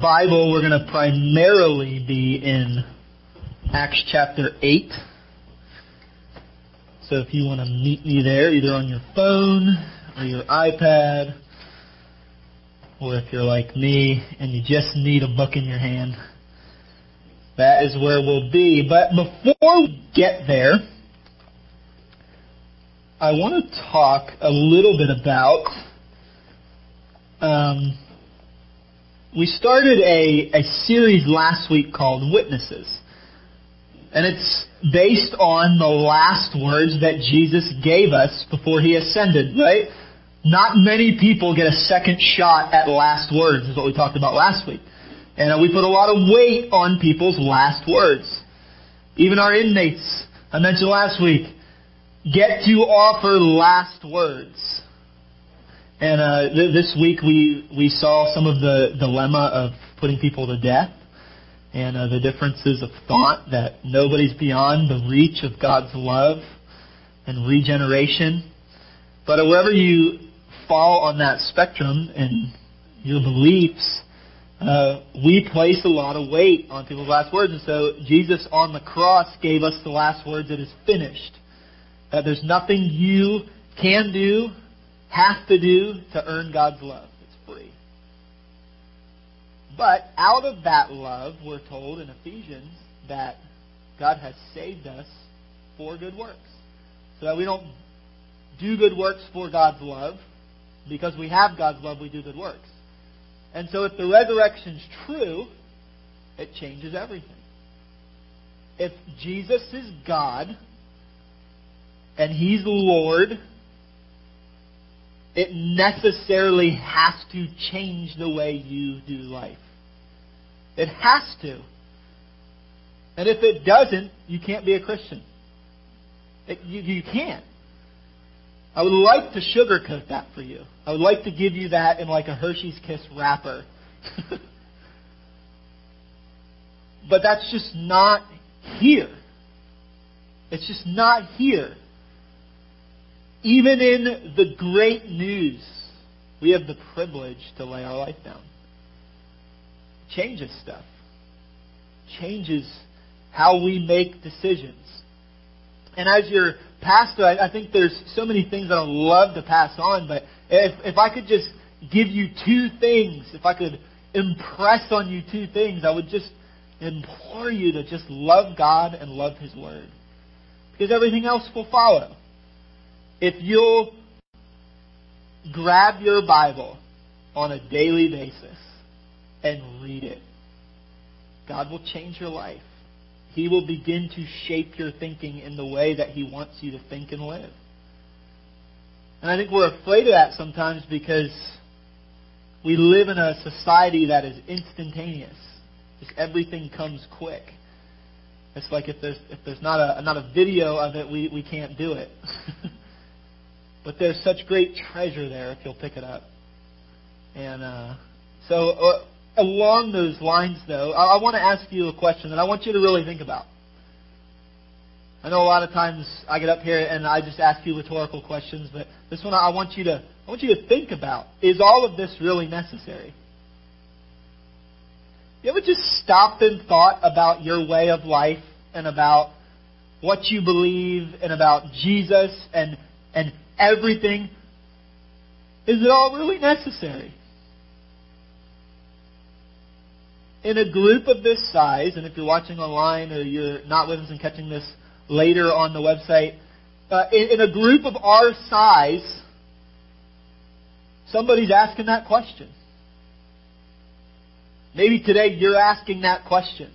Bible, we're going to primarily be in Acts chapter 8. So if you want to meet me there, either on your phone or your iPad, or if you're like me and you just need a book in your hand, that is where we'll be. But before we get there, I want to talk a little bit about. Um, we started a, a series last week called Witnesses. And it's based on the last words that Jesus gave us before he ascended, right? Not many people get a second shot at last words, is what we talked about last week. And we put a lot of weight on people's last words. Even our inmates, I mentioned last week, get to offer last words. And uh, th- this week we, we saw some of the dilemma of putting people to death and uh, the differences of thought that nobody's beyond the reach of God's love and regeneration. But uh, wherever you fall on that spectrum and your beliefs, uh, we place a lot of weight on people's last words. And so Jesus on the cross gave us the last words, it is finished. That there's nothing you can do, have to do to earn God's love. It's free. But out of that love, we're told in Ephesians that God has saved us for good works. So that we don't do good works for God's love. Because we have God's love, we do good works. And so if the resurrection's true, it changes everything. If Jesus is God, and He's Lord, it necessarily has to change the way you do life. It has to. And if it doesn't, you can't be a Christian. It, you, you can't. I would like to sugarcoat that for you. I would like to give you that in like a Hershey's Kiss wrapper. but that's just not here. It's just not here. Even in the great news, we have the privilege to lay our life down. Changes stuff. Changes how we make decisions. And as your pastor, I, I think there's so many things that I'd love to pass on, but if, if I could just give you two things, if I could impress on you two things, I would just implore you to just love God and love His Word. Because everything else will follow if you'll grab your Bible on a daily basis and read it, God will change your life. He will begin to shape your thinking in the way that He wants you to think and live. And I think we're afraid of that sometimes because we live in a society that is instantaneous. Just everything comes quick. It's like if there's if there's not a not a video of it, we, we can't do it. But there's such great treasure there if you'll pick it up. And uh, so, uh, along those lines, though, I, I want to ask you a question that I want you to really think about. I know a lot of times I get up here and I just ask you rhetorical questions, but this one I want you to I want you to think about: Is all of this really necessary? You ever just stopped and thought about your way of life and about what you believe and about Jesus and and everything. Is it all really necessary? In a group of this size, and if you're watching online or you're not with us and catching this later on the website, uh, in, in a group of our size, somebody's asking that question. Maybe today you're asking that question.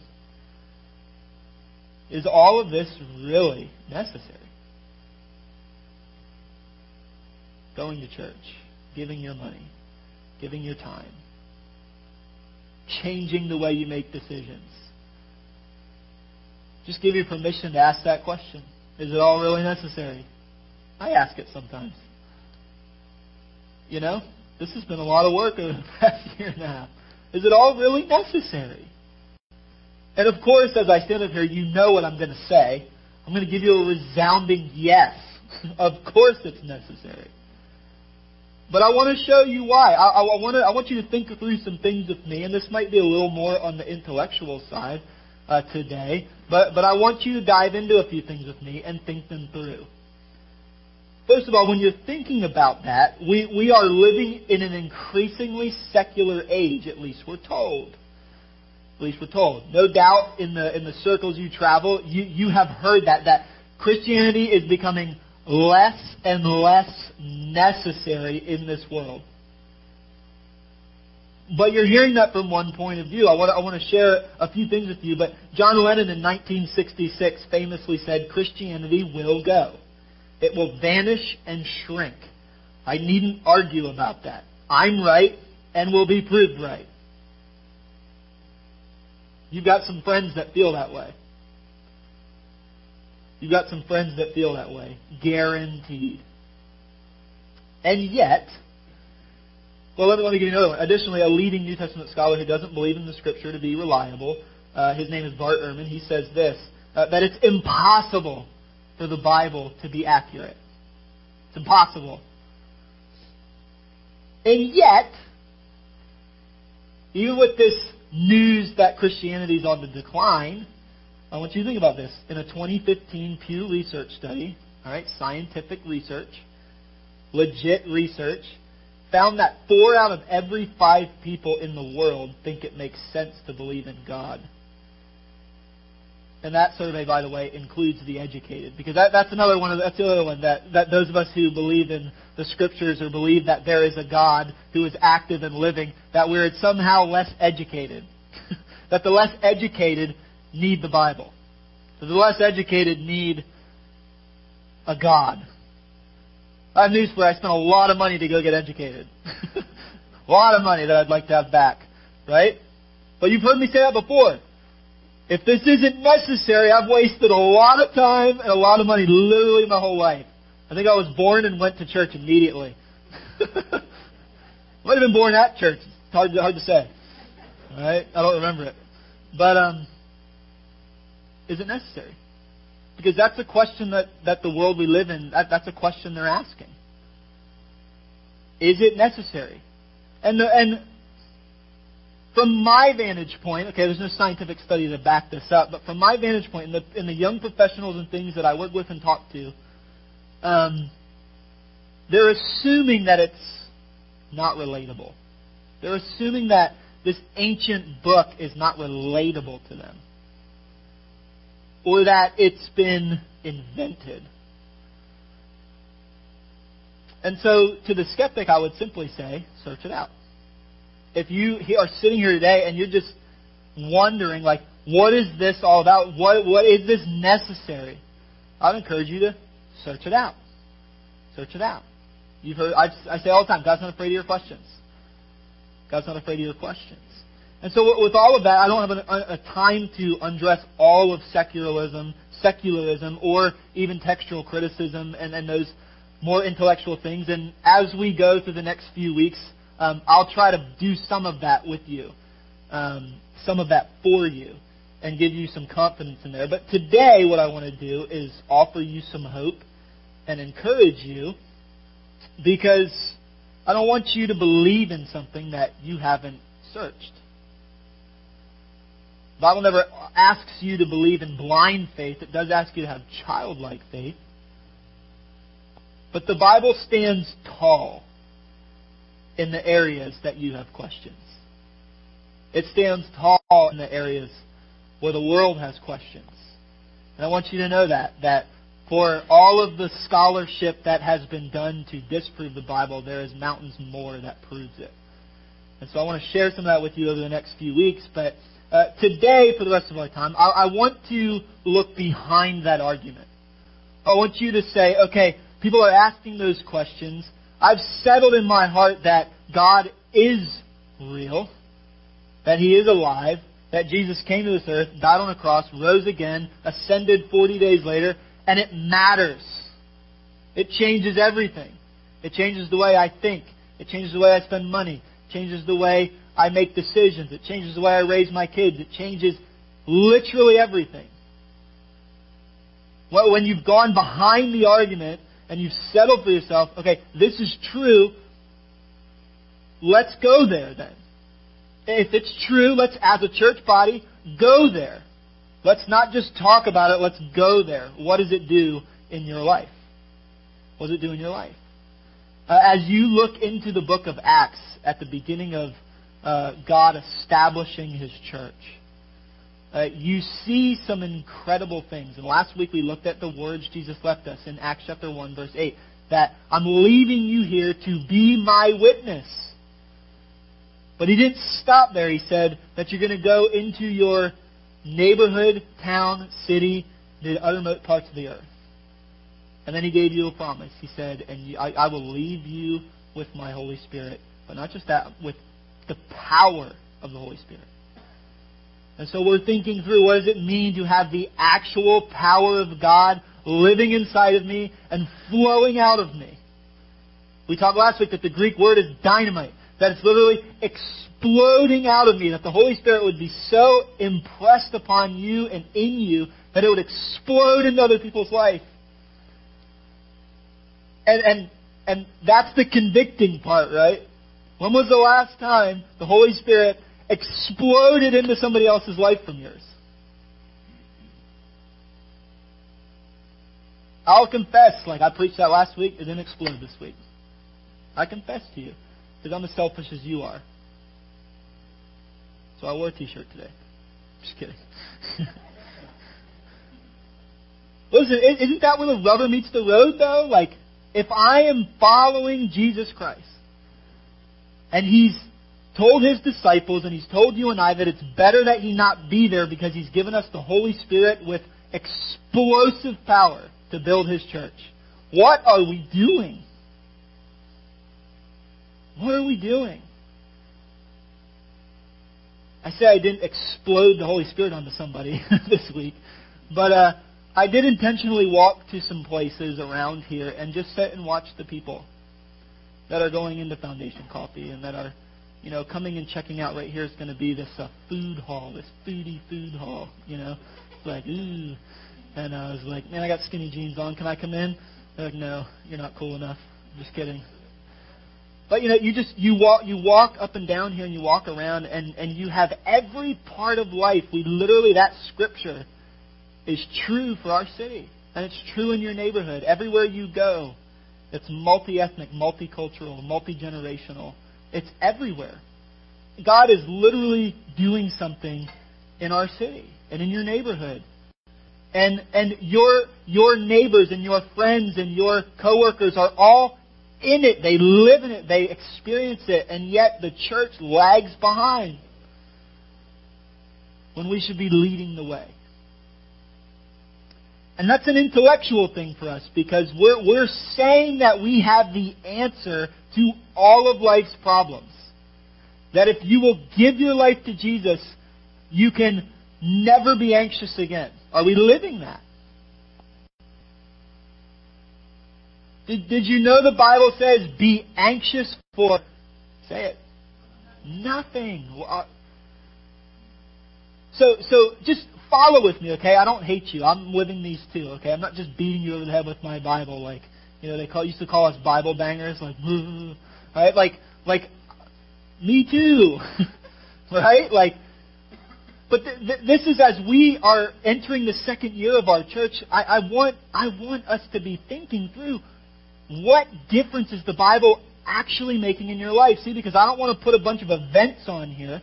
Is all of this really necessary? Going to church, giving your money, giving your time, changing the way you make decisions. Just give you permission to ask that question. Is it all really necessary? I ask it sometimes. You know, this has been a lot of work over the past year and a half. Is it all really necessary? And of course, as I stand up here, you know what I'm going to say. I'm going to give you a resounding yes. of course it's necessary. But I want to show you why. I, I, want to, I want you to think through some things with me, and this might be a little more on the intellectual side uh, today, but, but I want you to dive into a few things with me and think them through. First of all, when you're thinking about that, we, we are living in an increasingly secular age, at least we're told. At least we're told. No doubt in the, in the circles you travel, you, you have heard that, that Christianity is becoming less and less necessary in this world. But you're hearing that from one point of view. I want, to, I want to share a few things with you. But John Lennon in 1966 famously said, Christianity will go. It will vanish and shrink. I needn't argue about that. I'm right and will be proved right. You've got some friends that feel that way. You've got some friends that feel that way. Guaranteed. And yet, well, let me, let me give you another one. Additionally, a leading New Testament scholar who doesn't believe in the Scripture to be reliable, uh, his name is Bart Ehrman, he says this, uh, that it's impossible for the Bible to be accurate. It's impossible. And yet, even with this news that Christianity is on the decline, I want you to think about this. In a 2015 Pew Research study, all right, scientific research, legit research, found that four out of every five people in the world think it makes sense to believe in God. And that survey, by the way, includes the educated, because that, that's another one. Of, that's the other one that, that those of us who believe in the scriptures or believe that there is a God who is active and living, that we're somehow less educated. that the less educated need the Bible. The less educated need a God. I have news for. I spent a lot of money to go get educated. a lot of money that I'd like to have back. Right? But you've heard me say that before. If this isn't necessary, I've wasted a lot of time and a lot of money literally my whole life. I think I was born and went to church immediately. Might have been born at church. It's hard hard to say. Right? I don't remember it. But um, is it necessary? Because that's a question that, that the world we live in, that, that's a question they're asking. Is it necessary? And the, and from my vantage point, okay, there's no scientific study to back this up, but from my vantage point, in the, in the young professionals and things that I work with and talk to, um, they're assuming that it's not relatable. They're assuming that this ancient book is not relatable to them. Or that it's been invented. And so, to the skeptic, I would simply say, search it out if you are sitting here today and you're just wondering, like, what is this all about? What, what is this necessary? I'd encourage you to search it out. Search it out. You've heard, I, I say all the time, God's not afraid of your questions. God's not afraid of your questions. And so with all of that, I don't have a, a time to undress all of secularism, secularism, or even textual criticism and, and those more intellectual things. And as we go through the next few weeks, um, I'll try to do some of that with you, um, some of that for you, and give you some confidence in there. But today, what I want to do is offer you some hope and encourage you because I don't want you to believe in something that you haven't searched. The Bible never asks you to believe in blind faith. It does ask you to have childlike faith. But the Bible stands tall in the areas that you have questions. It stands tall in the areas where the world has questions. And I want you to know that, that for all of the scholarship that has been done to disprove the Bible, there is mountains more that proves it. And so I want to share some of that with you over the next few weeks. But uh, today, for the rest of our time, I, I want to look behind that argument. I want you to say, okay, people are asking those questions. I've settled in my heart that God is real, that He is alive, that Jesus came to this earth, died on a cross, rose again, ascended 40 days later, and it matters. It changes everything. It changes the way I think. It changes the way I spend money. It changes the way I make decisions. It changes the way I raise my kids. It changes literally everything. When you've gone behind the argument and you've settled for yourself, okay, this is true, let's go there then. If it's true, let's, as a church body, go there. Let's not just talk about it, let's go there. What does it do in your life? What does it do in your life? Uh, as you look into the book of Acts at the beginning of uh, God establishing His church, uh, you see some incredible things. And last week we looked at the words Jesus left us in Acts chapter 1, verse 8, that I'm leaving you here to be my witness. But he didn't stop there. He said that you're going to go into your neighborhood, town, city, the uttermost parts of the earth. And then he gave you a promise. He said, and I, I will leave you with my Holy Spirit. But not just that, with the power of the Holy Spirit. And so we're thinking through what does it mean to have the actual power of God living inside of me and flowing out of me. We talked last week that the Greek word is dynamite, that it's literally exploding out of me, that the Holy Spirit would be so impressed upon you and in you that it would explode into other people's life. And, and, and that's the convicting part, right? When was the last time the Holy Spirit exploded into somebody else's life from yours? I'll confess, like I preached that last week, it didn't explode this week. I confess to you, that I'm as selfish as you are. So I wore a t-shirt today. Just kidding. Listen, isn't that where the rubber meets the road, though? Like, if I am following Jesus Christ, and He's told His disciples, and He's told you and I that it's better that He not be there because He's given us the Holy Spirit with explosive power to build His church. What are we doing? What are we doing? I say I didn't explode the Holy Spirit onto somebody this week, but uh, I did intentionally walk to some places around here and just sit and watch the people that are going into Foundation Coffee and that are, you know, coming and checking out. Right here is going to be this uh, food hall, this foodie food hall. You know, it's like ooh, and I was like, man, I got skinny jeans on. Can I come in? They're like, no, you're not cool enough. Just kidding. But you know, you just you walk you walk up and down here and you walk around and and you have every part of life. We literally that scripture is true for our city. And it's true in your neighborhood. Everywhere you go, it's multi ethnic, multicultural, multi generational. It's everywhere. God is literally doing something in our city and in your neighborhood. And, and your, your neighbors and your friends and your coworkers are all in it. They live in it. They experience it. And yet the church lags behind when we should be leading the way. And that's an intellectual thing for us because we're, we're saying that we have the answer to all of life's problems. That if you will give your life to Jesus, you can never be anxious again. Are we living that? Did, did you know the Bible says, be anxious for, say it, nothing. So, so just follow with me, okay? I don't hate you. I'm living these too, okay? I'm not just beating you over the head with my Bible, like you know they call used to call us Bible bangers, like right, like like me too, right? Like, but th- th- this is as we are entering the second year of our church. I, I want I want us to be thinking through what difference is the Bible actually making in your life. See, because I don't want to put a bunch of events on here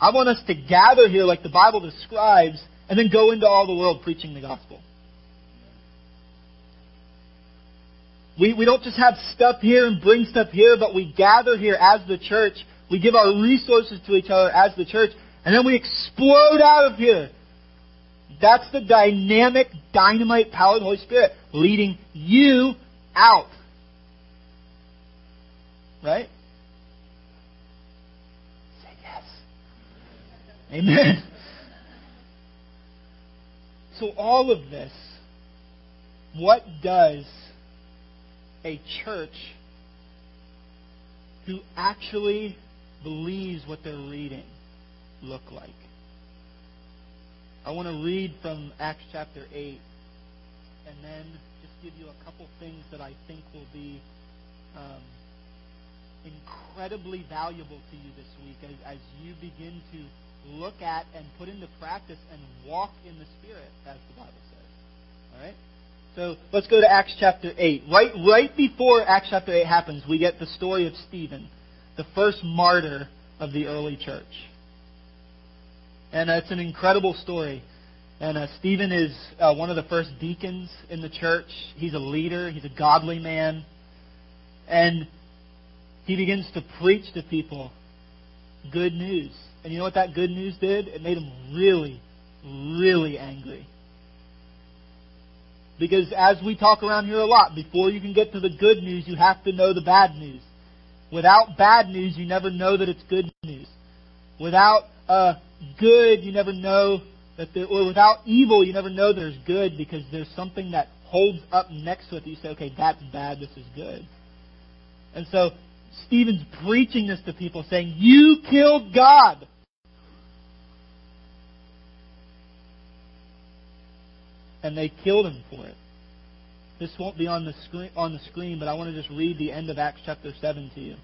I want us to gather here like the Bible describes and then go into all the world preaching the gospel. We, we don't just have stuff here and bring stuff here, but we gather here as the church. We give our resources to each other as the church, and then we explode out of here. That's the dynamic, dynamite power of the Holy Spirit leading you out. Right? Amen. So, all of this, what does a church who actually believes what they're reading look like? I want to read from Acts chapter 8 and then just give you a couple things that I think will be um, incredibly valuable to you this week as, as you begin to look at and put into practice and walk in the Spirit, as the Bible says. All right? So let's go to Acts chapter 8. Right, right before Acts chapter 8 happens, we get the story of Stephen, the first martyr of the early church. And uh, it's an incredible story. And uh, Stephen is uh, one of the first deacons in the church. He's a leader, he's a godly man. And he begins to preach to people good news. And you know what that good news did? It made him really, really angry. Because as we talk around here a lot, before you can get to the good news, you have to know the bad news. Without bad news, you never know that it's good news. Without uh, good, you never know that there, or without evil, you never know there's good because there's something that holds up next to it you say, okay, that's bad, this is good. And so Stephen's preaching this to people, saying, You killed God. And they killed him for it. This won't be on the screen, on the screen but I want to just read the end of Acts chapter 7 to you.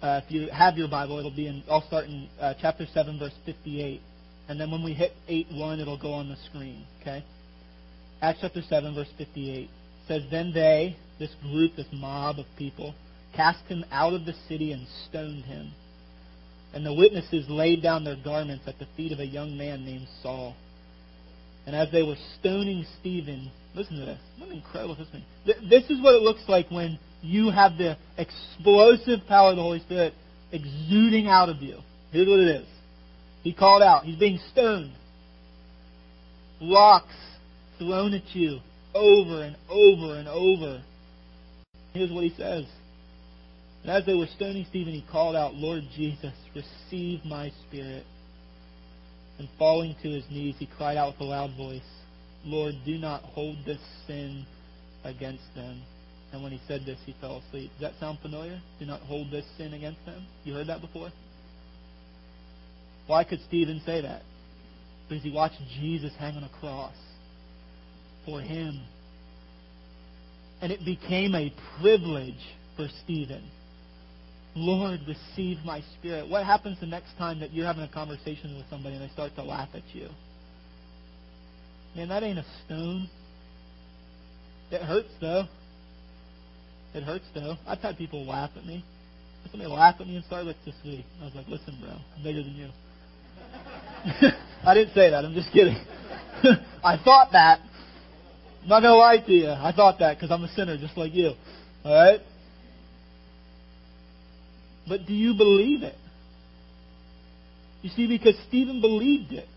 Uh, if you have your Bible, it'll be in. I'll start in uh, chapter 7, verse 58. And then when we hit 8 1, it'll go on the screen. Okay? Acts chapter 7, verse 58 says, Then they, this group, this mob of people, cast him out of the city and stoned him. And the witnesses laid down their garments at the feet of a young man named Saul. And as they were stoning Stephen, listen to this. What an incredible testimony. This is what it looks like when you have the explosive power of the Holy Spirit exuding out of you. Here's what it is. He called out. He's being stoned. Rocks thrown at you over and over and over. Here's what he says. And as they were stoning Stephen, he called out, Lord Jesus, receive my spirit. And falling to his knees, he cried out with a loud voice, Lord, do not hold this sin against them. And when he said this, he fell asleep. Does that sound familiar? Do not hold this sin against them. You heard that before? Why could Stephen say that? Because he watched Jesus hang on a cross for him. And it became a privilege for Stephen. Lord, receive my spirit. What happens the next time that you're having a conversation with somebody and they start to laugh at you? Man, that ain't a stone. It hurts though. It hurts though. I've had people laugh at me. Somebody laughed at me in Starbucks this week. I was like, listen, bro, I'm bigger than you. I didn't say that. I'm just kidding. I thought that. I'm not going to lie to you. I thought that because I'm a sinner just like you. All right? But do you believe it? You see, because Stephen believed it.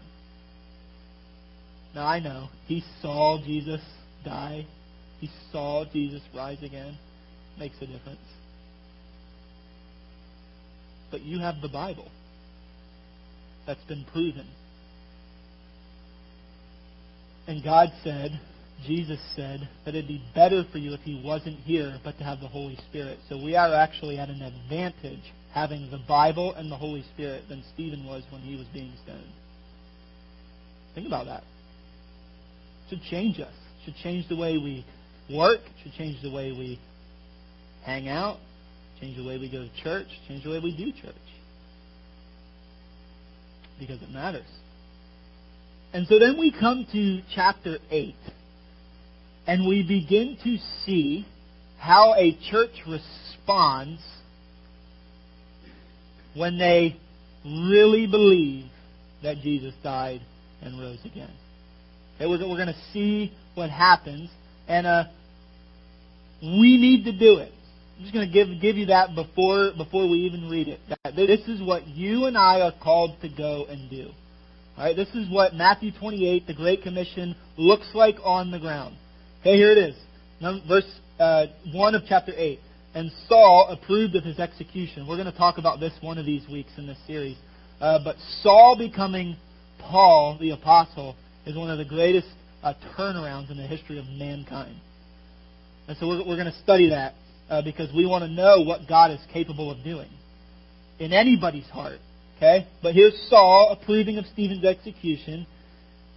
Now, I know. He saw Jesus die. He saw Jesus rise again. Makes a difference. But you have the Bible that's been proven. And God said, Jesus said, that it'd be better for you if He wasn't here, but to have the Holy Spirit. So we are actually at an advantage having the Bible and the Holy Spirit than Stephen was when he was being stoned. Think about that. It should change us. It should change the way we work. It should change the way we hang out. Change the way we go to church. Change the way we do church because it matters. And so then we come to chapter 8, and we begin to see how a church responds when they really believe that Jesus died and rose again. We're, going to see what happens, and uh, we need to do it. I'm just going to give give you that before before we even read it. This is what you and I are called to go and do. All right, this is what Matthew 28, the Great Commission, looks like on the ground. Okay, here it is, verse uh, one of chapter eight. And Saul approved of his execution. We're going to talk about this one of these weeks in this series. Uh, but Saul becoming Paul, the apostle, is one of the greatest uh, turnarounds in the history of mankind. And so we're, we're going to study that uh, because we want to know what God is capable of doing in anybody's heart. Okay? But here's Saul approving of Stephen's execution.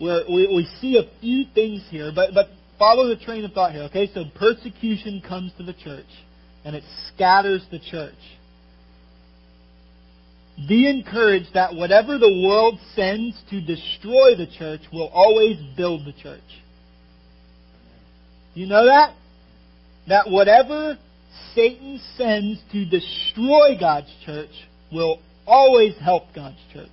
We, we see a few things here, but, but follow the train of thought here, okay? So persecution comes to the church and it scatters the church. Be encouraged that whatever the world sends to destroy the church will always build the church. Do you know that? That whatever Satan sends to destroy God's church will always help God's church.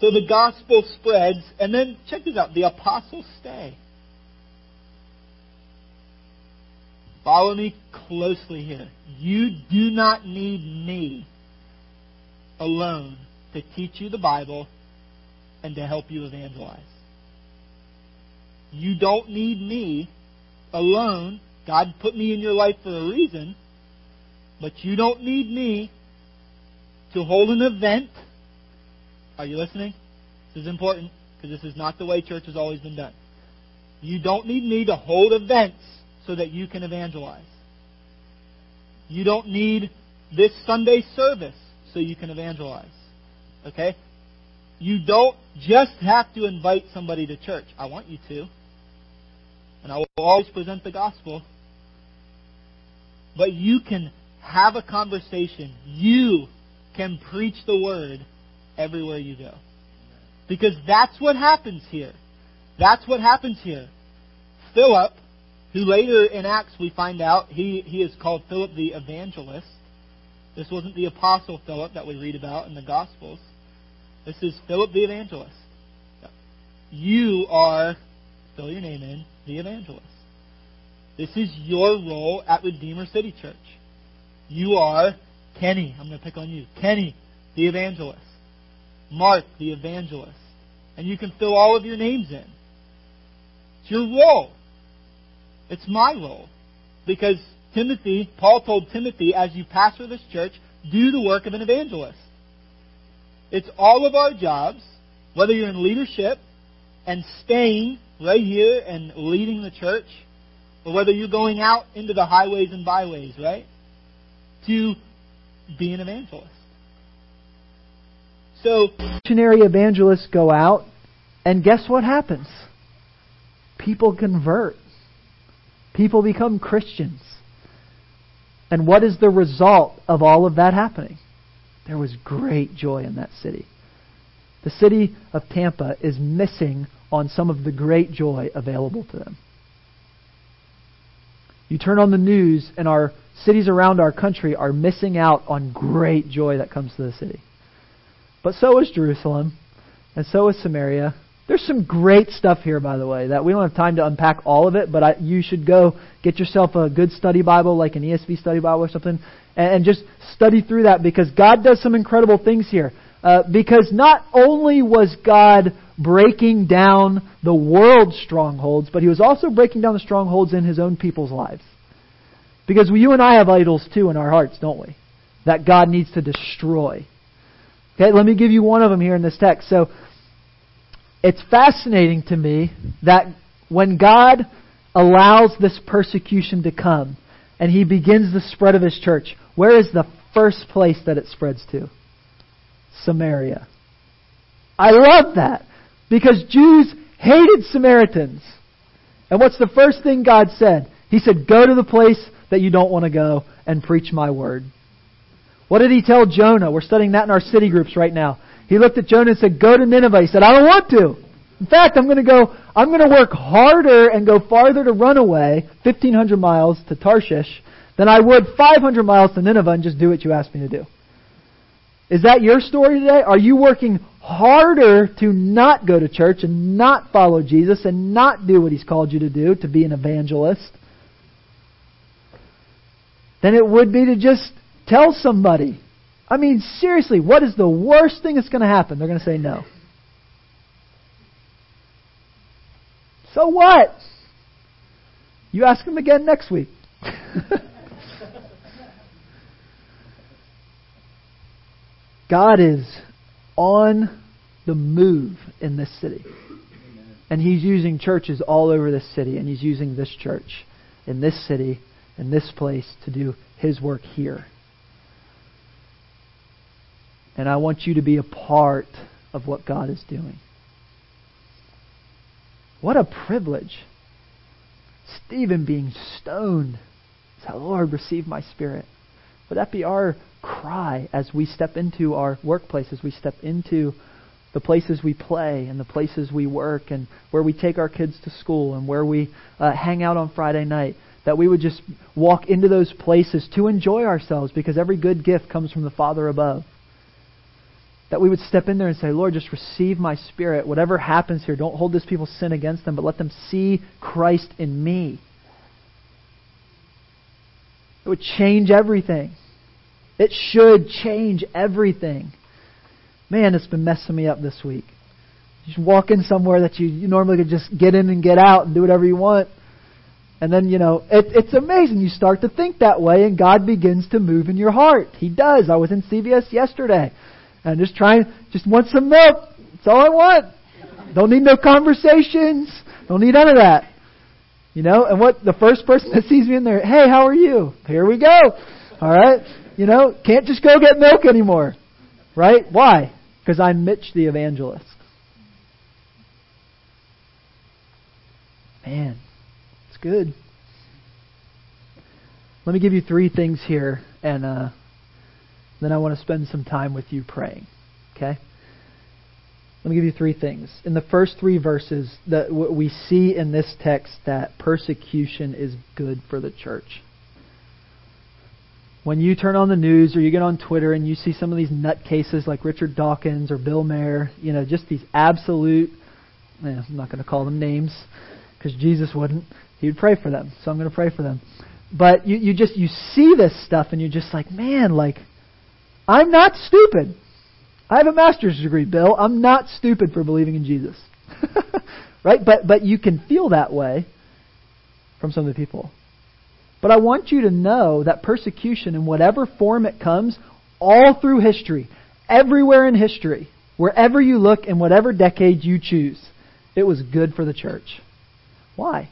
So the gospel spreads, and then check this out the apostles stay. Follow me closely here. You do not need me alone to teach you the Bible and to help you evangelize. You don't need me alone. God put me in your life for a reason, but you don't need me to hold an event. Are you listening? This is important because this is not the way church has always been done. You don't need me to hold events so that you can evangelize. You don't need this Sunday service so you can evangelize. Okay? You don't just have to invite somebody to church. I want you to. And I will always present the gospel. But you can have a conversation. You can preach the word everywhere you go. Because that's what happens here. That's what happens here. Philip who later in Acts we find out he, he is called Philip the Evangelist. This wasn't the Apostle Philip that we read about in the Gospels. This is Philip the Evangelist. You are, fill your name in, the evangelist. This is your role at Redeemer City Church. You are Kenny. I'm going to pick on you. Kenny, the evangelist. Mark, the evangelist. And you can fill all of your names in. It's your role. It's my role. Because Timothy, Paul told Timothy, as you pastor this church, do the work of an evangelist. It's all of our jobs, whether you're in leadership and staying right here and leading the church, or whether you're going out into the highways and byways, right? To be an evangelist. So, missionary evangelists go out, and guess what happens? People convert. People become Christians. And what is the result of all of that happening? There was great joy in that city. The city of Tampa is missing on some of the great joy available to them. You turn on the news, and our cities around our country are missing out on great joy that comes to the city. But so is Jerusalem, and so is Samaria, there's some great stuff here, by the way, that we don't have time to unpack all of it, but I, you should go get yourself a good study Bible, like an ESV study Bible or something, and, and just study through that because God does some incredible things here. Uh, because not only was God breaking down the world's strongholds, but He was also breaking down the strongholds in His own people's lives. Because you and I have idols too in our hearts, don't we? That God needs to destroy. Okay, let me give you one of them here in this text. So, it's fascinating to me that when God allows this persecution to come and he begins the spread of his church, where is the first place that it spreads to? Samaria. I love that because Jews hated Samaritans. And what's the first thing God said? He said, Go to the place that you don't want to go and preach my word. What did he tell Jonah? We're studying that in our city groups right now. He looked at Jonah and said, Go to Nineveh. He said, I don't want to. In fact, I'm going to go, I'm going to work harder and go farther to run away, 1,500 miles to Tarshish, than I would 500 miles to Nineveh and just do what you asked me to do. Is that your story today? Are you working harder to not go to church and not follow Jesus and not do what he's called you to do, to be an evangelist, than it would be to just tell somebody? I mean, seriously, what is the worst thing that's going to happen? They're going to say no. So what? You ask them again next week. God is on the move in this city. And He's using churches all over this city, and He's using this church in this city, in this place, to do His work here. And I want you to be a part of what God is doing. What a privilege. Stephen being stoned. Say, Lord, receive my spirit. Would that be our cry as we step into our workplaces, we step into the places we play and the places we work and where we take our kids to school and where we uh, hang out on Friday night? That we would just walk into those places to enjoy ourselves because every good gift comes from the Father above. That we would step in there and say, Lord, just receive my spirit. Whatever happens here, don't hold this people's sin against them, but let them see Christ in me. It would change everything. It should change everything. Man, it's been messing me up this week. You just walk in somewhere that you, you normally could just get in and get out and do whatever you want. And then, you know, it, it's amazing. You start to think that way, and God begins to move in your heart. He does. I was in CVS yesterday. And just trying, just want some milk. That's all I want. Don't need no conversations. Don't need none of that. You know, and what the first person that sees me in there, hey, how are you? Here we go. All right. You know, can't just go get milk anymore. Right? Why? Because I'm Mitch the evangelist. Man, it's good. Let me give you three things here, and uh, then I want to spend some time with you praying. Okay? Let me give you three things. In the first three verses, that we see in this text that persecution is good for the church. When you turn on the news or you get on Twitter and you see some of these nutcases like Richard Dawkins or Bill Maher, you know, just these absolute, eh, I'm not going to call them names because Jesus wouldn't. He would pray for them, so I'm going to pray for them. But you, you just you see this stuff and you're just like, man, like I'm not stupid. I have a master's degree, Bill. I'm not stupid for believing in Jesus. right? But but you can feel that way from some of the people. But I want you to know that persecution in whatever form it comes, all through history, everywhere in history, wherever you look in whatever decade you choose, it was good for the church. Why?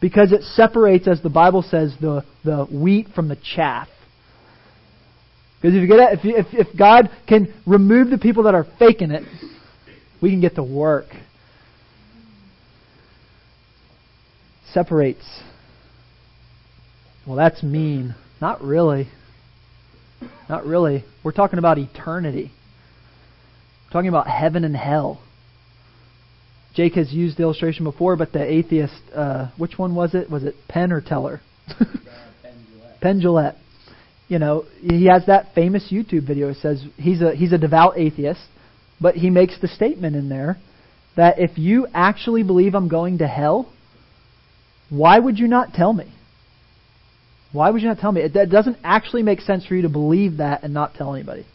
Because it separates, as the Bible says, the, the wheat from the chaff. Because if, you get, if, you, if, if God can remove the people that are faking it, we can get to work. Separates. Well, that's mean. Not really. Not really. We're talking about eternity. We're talking about heaven and hell. Jake has used the illustration before, but the atheist, uh, which one was it? Was it Penn or Teller? Penn Jillette you know, he has that famous YouTube video. It says he's a he's a devout atheist, but he makes the statement in there that if you actually believe I'm going to hell, why would you not tell me? Why would you not tell me? It, it doesn't actually make sense for you to believe that and not tell anybody.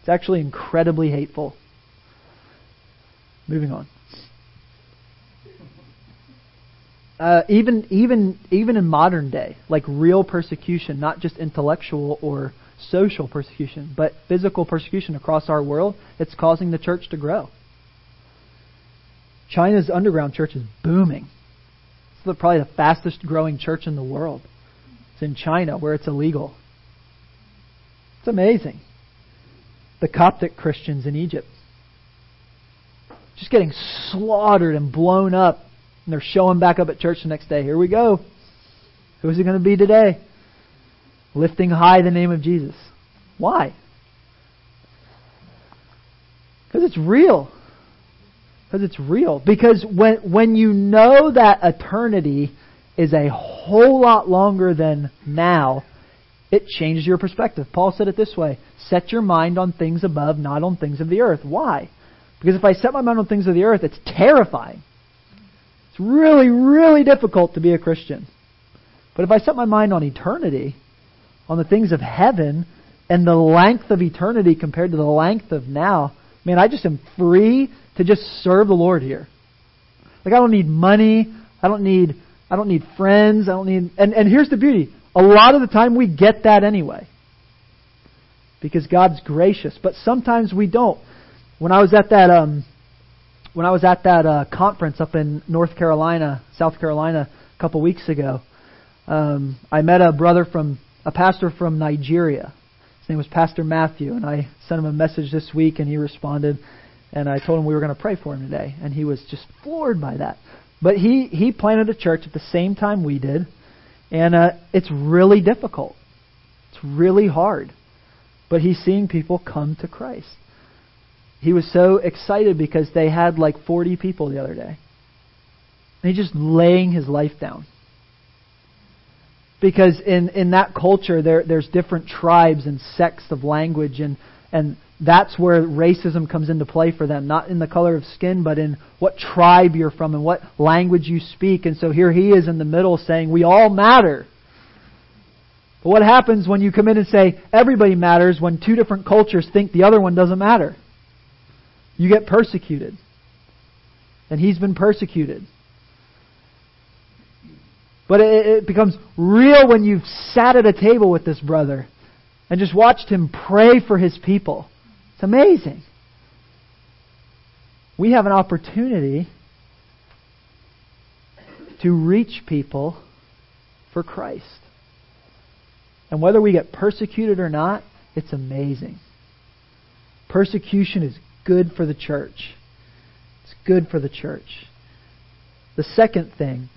It's actually incredibly hateful. Moving on. Uh, even even even in modern day, like real persecution, not just intellectual or social persecution, but physical persecution across our world, it's causing the church to grow. China's underground church is booming. It's the, probably the fastest growing church in the world. It's in China where it's illegal. It's amazing. The Coptic Christians in Egypt just getting slaughtered and blown up and they're showing back up at church the next day. Here we go. Who's it going to be today? Lifting high the name of Jesus. Why? Because it's real. Because it's real. Because when when you know that eternity is a whole lot longer than now, it changes your perspective. Paul said it this way Set your mind on things above, not on things of the earth. Why? Because if I set my mind on things of the earth, it's terrifying. Really, really difficult to be a Christian. But if I set my mind on eternity, on the things of heaven, and the length of eternity compared to the length of now, man, I just am free to just serve the Lord here. Like I don't need money. I don't need I don't need friends. I don't need and, and here's the beauty. A lot of the time we get that anyway. Because God's gracious. But sometimes we don't. When I was at that um when I was at that uh, conference up in North Carolina, South Carolina, a couple weeks ago, um, I met a brother from a pastor from Nigeria. His name was Pastor Matthew, and I sent him a message this week, and he responded. And I told him we were going to pray for him today, and he was just floored by that. But he he planted a church at the same time we did, and uh, it's really difficult. It's really hard, but he's seeing people come to Christ. He was so excited because they had like 40 people the other day. And he's just laying his life down. Because in, in that culture, there, there's different tribes and sects of language, and, and that's where racism comes into play for them. Not in the color of skin, but in what tribe you're from and what language you speak. And so here he is in the middle saying, We all matter. But what happens when you come in and say, Everybody matters, when two different cultures think the other one doesn't matter? You get persecuted. And he's been persecuted. But it, it becomes real when you've sat at a table with this brother and just watched him pray for his people. It's amazing. We have an opportunity to reach people for Christ. And whether we get persecuted or not, it's amazing. Persecution is good for the church. It's good for the church. The second thing,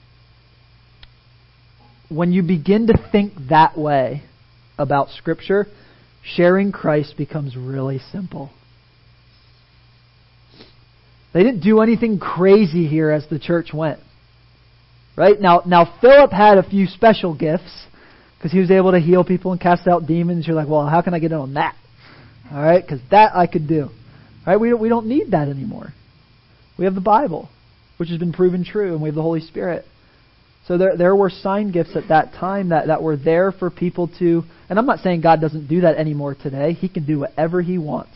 when you begin to think that way about Scripture, sharing Christ becomes really simple. They didn't do anything crazy here as the church went. Right? Now, now Philip had a few special gifts because he was able to heal people and cast out demons. You're like, well, how can I get in on that? All right, because that I could do. Right, we don't, we don't need that anymore. We have the Bible, which has been proven true, and we have the Holy Spirit. So there, there were sign gifts at that time that, that were there for people to. And I'm not saying God doesn't do that anymore today. He can do whatever He wants.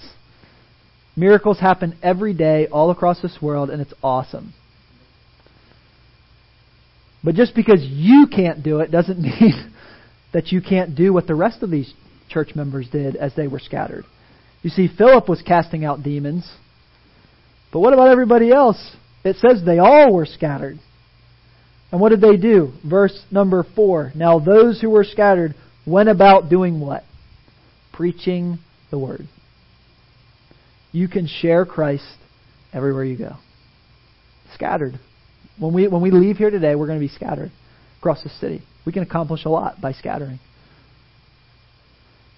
Miracles happen every day all across this world, and it's awesome. But just because you can't do it doesn't mean that you can't do what the rest of these church members did as they were scattered. You see, Philip was casting out demons. But what about everybody else? It says they all were scattered. And what did they do? Verse number 4. Now those who were scattered went about doing what? Preaching the word. You can share Christ everywhere you go. Scattered. When we when we leave here today, we're going to be scattered across the city. We can accomplish a lot by scattering.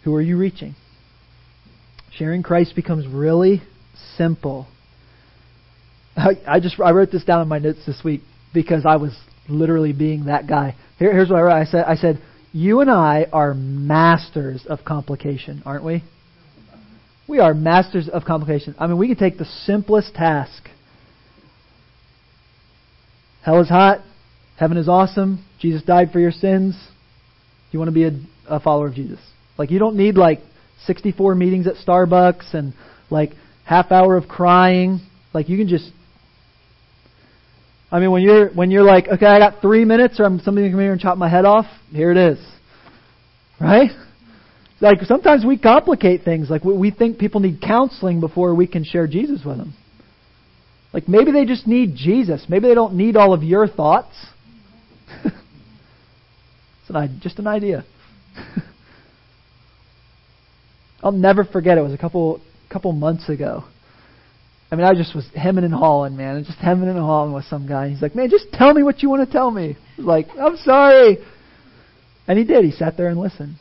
Who are you reaching? Sharing Christ becomes really simple. I, I just I wrote this down in my notes this week because I was literally being that guy. Here, here's what I wrote. I said, I said, you and I are masters of complication, aren't we? We are masters of complication. I mean, we can take the simplest task. Hell is hot. Heaven is awesome. Jesus died for your sins. You want to be a, a follower of Jesus. Like, you don't need like 64 meetings at Starbucks and like half hour of crying. Like, you can just I mean, when you're when you're like, okay, I got three minutes, or I'm somebody can come here and chop my head off. Here it is, right? Like sometimes we complicate things. Like we think people need counseling before we can share Jesus with them. Like maybe they just need Jesus. Maybe they don't need all of your thoughts. it's an, just an idea. I'll never forget. It was a couple couple months ago. I mean, I just was hemming and hawing, man, and just hemming and hawing with some guy. He's like, man, just tell me what you want to tell me. Like, I'm sorry. And he did. He sat there and listened.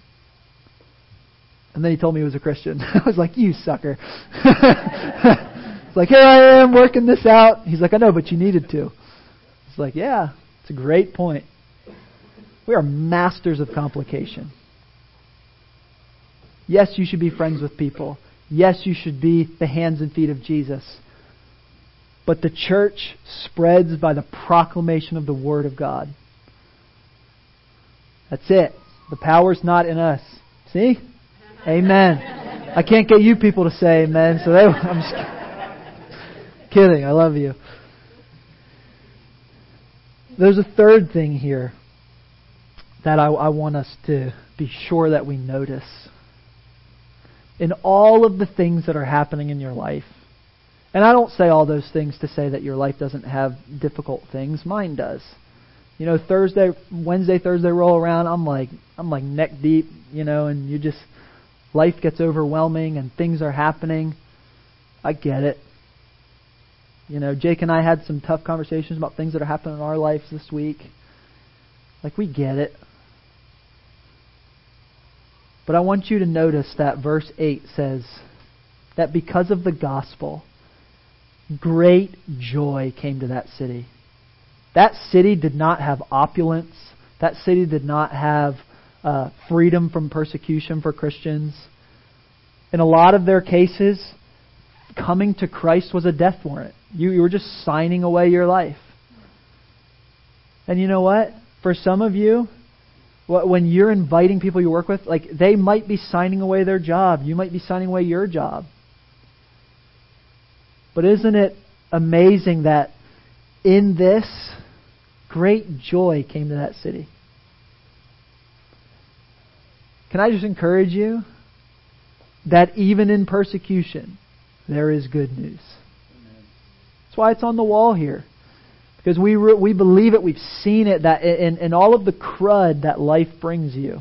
And then he told me he was a Christian. I was like, you sucker. it's like, here I am working this out. He's like, I know, but you needed to. It's like, yeah, it's a great point. We are masters of complication. Yes, you should be friends with people. Yes, you should be the hands and feet of Jesus. But the church spreads by the proclamation of the Word of God. That's it. The power's not in us. See? Amen. I can't get you people to say amen, so they, I'm just kidding. I love you. There's a third thing here that I, I want us to be sure that we notice. In all of the things that are happening in your life, and I don't say all those things to say that your life doesn't have difficult things. Mine does. You know, Thursday, Wednesday, Thursday roll around, I'm like, I'm like neck deep, you know, and you just, life gets overwhelming and things are happening. I get it. You know, Jake and I had some tough conversations about things that are happening in our lives this week. Like, we get it. But I want you to notice that verse 8 says that because of the gospel, great joy came to that city. That city did not have opulence. That city did not have uh, freedom from persecution for Christians. In a lot of their cases, coming to Christ was a death warrant. You, you were just signing away your life. And you know what? For some of you, when you're inviting people you work with, like they might be signing away their job. You might be signing away your job. But isn't it amazing that in this, great joy came to that city? Can I just encourage you that even in persecution, there is good news? That's why it's on the wall here. Because we, re- we believe it, we've seen it, that in, in all of the crud that life brings you.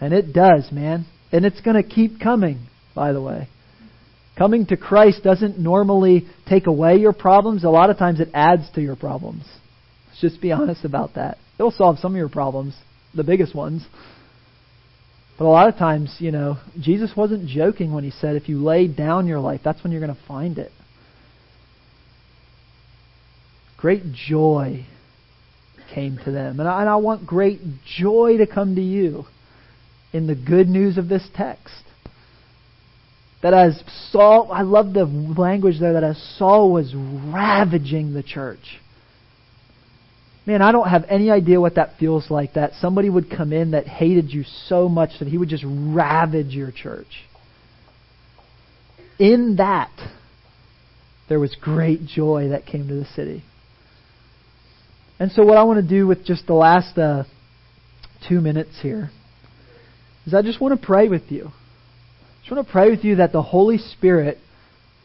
And it does, man. And it's going to keep coming, by the way. Coming to Christ doesn't normally take away your problems. A lot of times it adds to your problems. Let's just be honest about that. It'll solve some of your problems, the biggest ones. But a lot of times, you know, Jesus wasn't joking when he said, if you lay down your life, that's when you're going to find it. Great joy came to them. And I, and I want great joy to come to you in the good news of this text. That as Saul, I love the language there, that as Saul was ravaging the church. Man, I don't have any idea what that feels like. That somebody would come in that hated you so much that he would just ravage your church. In that, there was great joy that came to the city. And so, what I want to do with just the last uh, two minutes here is I just want to pray with you I just want to pray with you that the Holy Spirit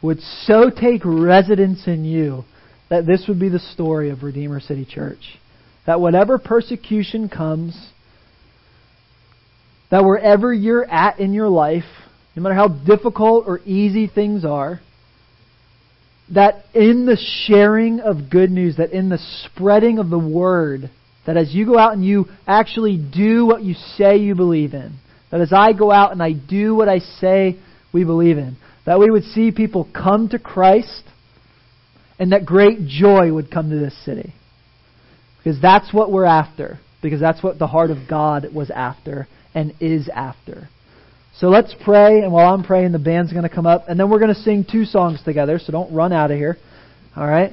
would so take residence in you that this would be the story of Redeemer City Church. That whatever persecution comes, that wherever you're at in your life, no matter how difficult or easy things are, that in the sharing of good news, that in the spreading of the word, that as you go out and you actually do what you say you believe in, that as I go out and I do what I say we believe in, that we would see people come to Christ and that great joy would come to this city. Because that's what we're after. Because that's what the heart of God was after and is after. So let's pray, and while I'm praying, the band's going to come up, and then we're going to sing two songs together, so don't run out of here. All right?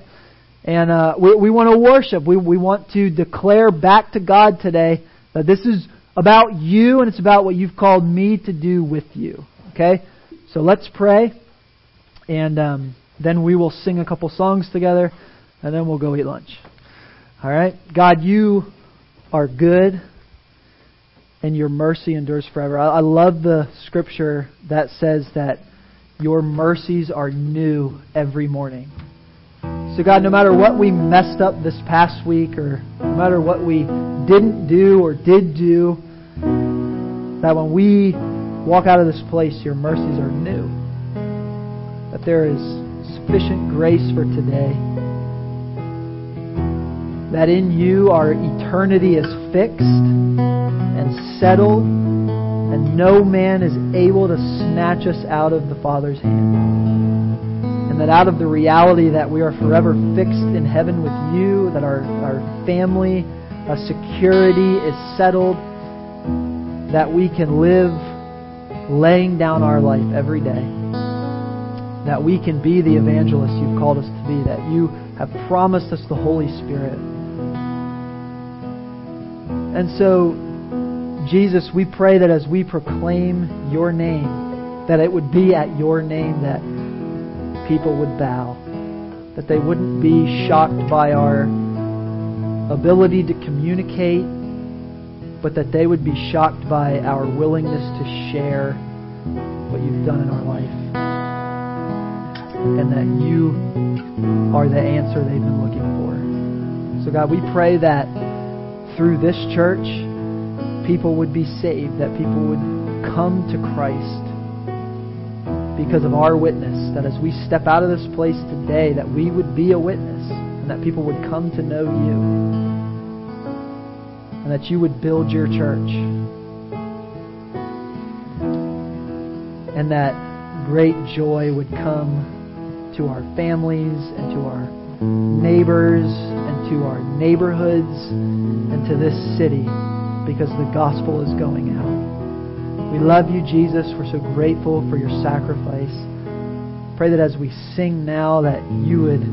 And uh, we, we want to worship. We, we want to declare back to God today that this is about you and it's about what you've called me to do with you. Okay? So let's pray, and um, then we will sing a couple songs together, and then we'll go eat lunch. All right? God, you are good, and your mercy endures forever. I, I love the scripture that says that your mercies are new every morning. So, God, no matter what we messed up this past week, or no matter what we didn't do or did do, that when we walk out of this place, your mercies are new. That there is sufficient grace for today. That in you our eternity is fixed and settled, and no man is able to snatch us out of the Father's hand. And that out of the reality that we are forever fixed in heaven with you, that our, our family our security is settled, that we can live laying down our life every day, that we can be the evangelists you've called us to be, that you have promised us the Holy Spirit. And so, Jesus, we pray that as we proclaim your name, that it would be at your name that people would bow, that they wouldn't be shocked by our ability to communicate, but that they would be shocked by our willingness to share what you've done in our life. And that you are the answer they've been looking for. So, God, we pray that through this church, people would be saved, that people would come to Christ because of our witness, that as we step out of this place today, that we would be a witness and that people would come to know you and that you would build your church and that great joy would come to our families and to our neighbors and to our neighborhoods and to this city because the gospel is going out. We love you, Jesus. We're so grateful for your sacrifice. Pray that as we sing now, that you would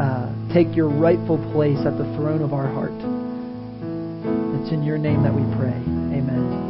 uh, take your rightful place at the throne of our heart. It's in your name that we pray. Amen.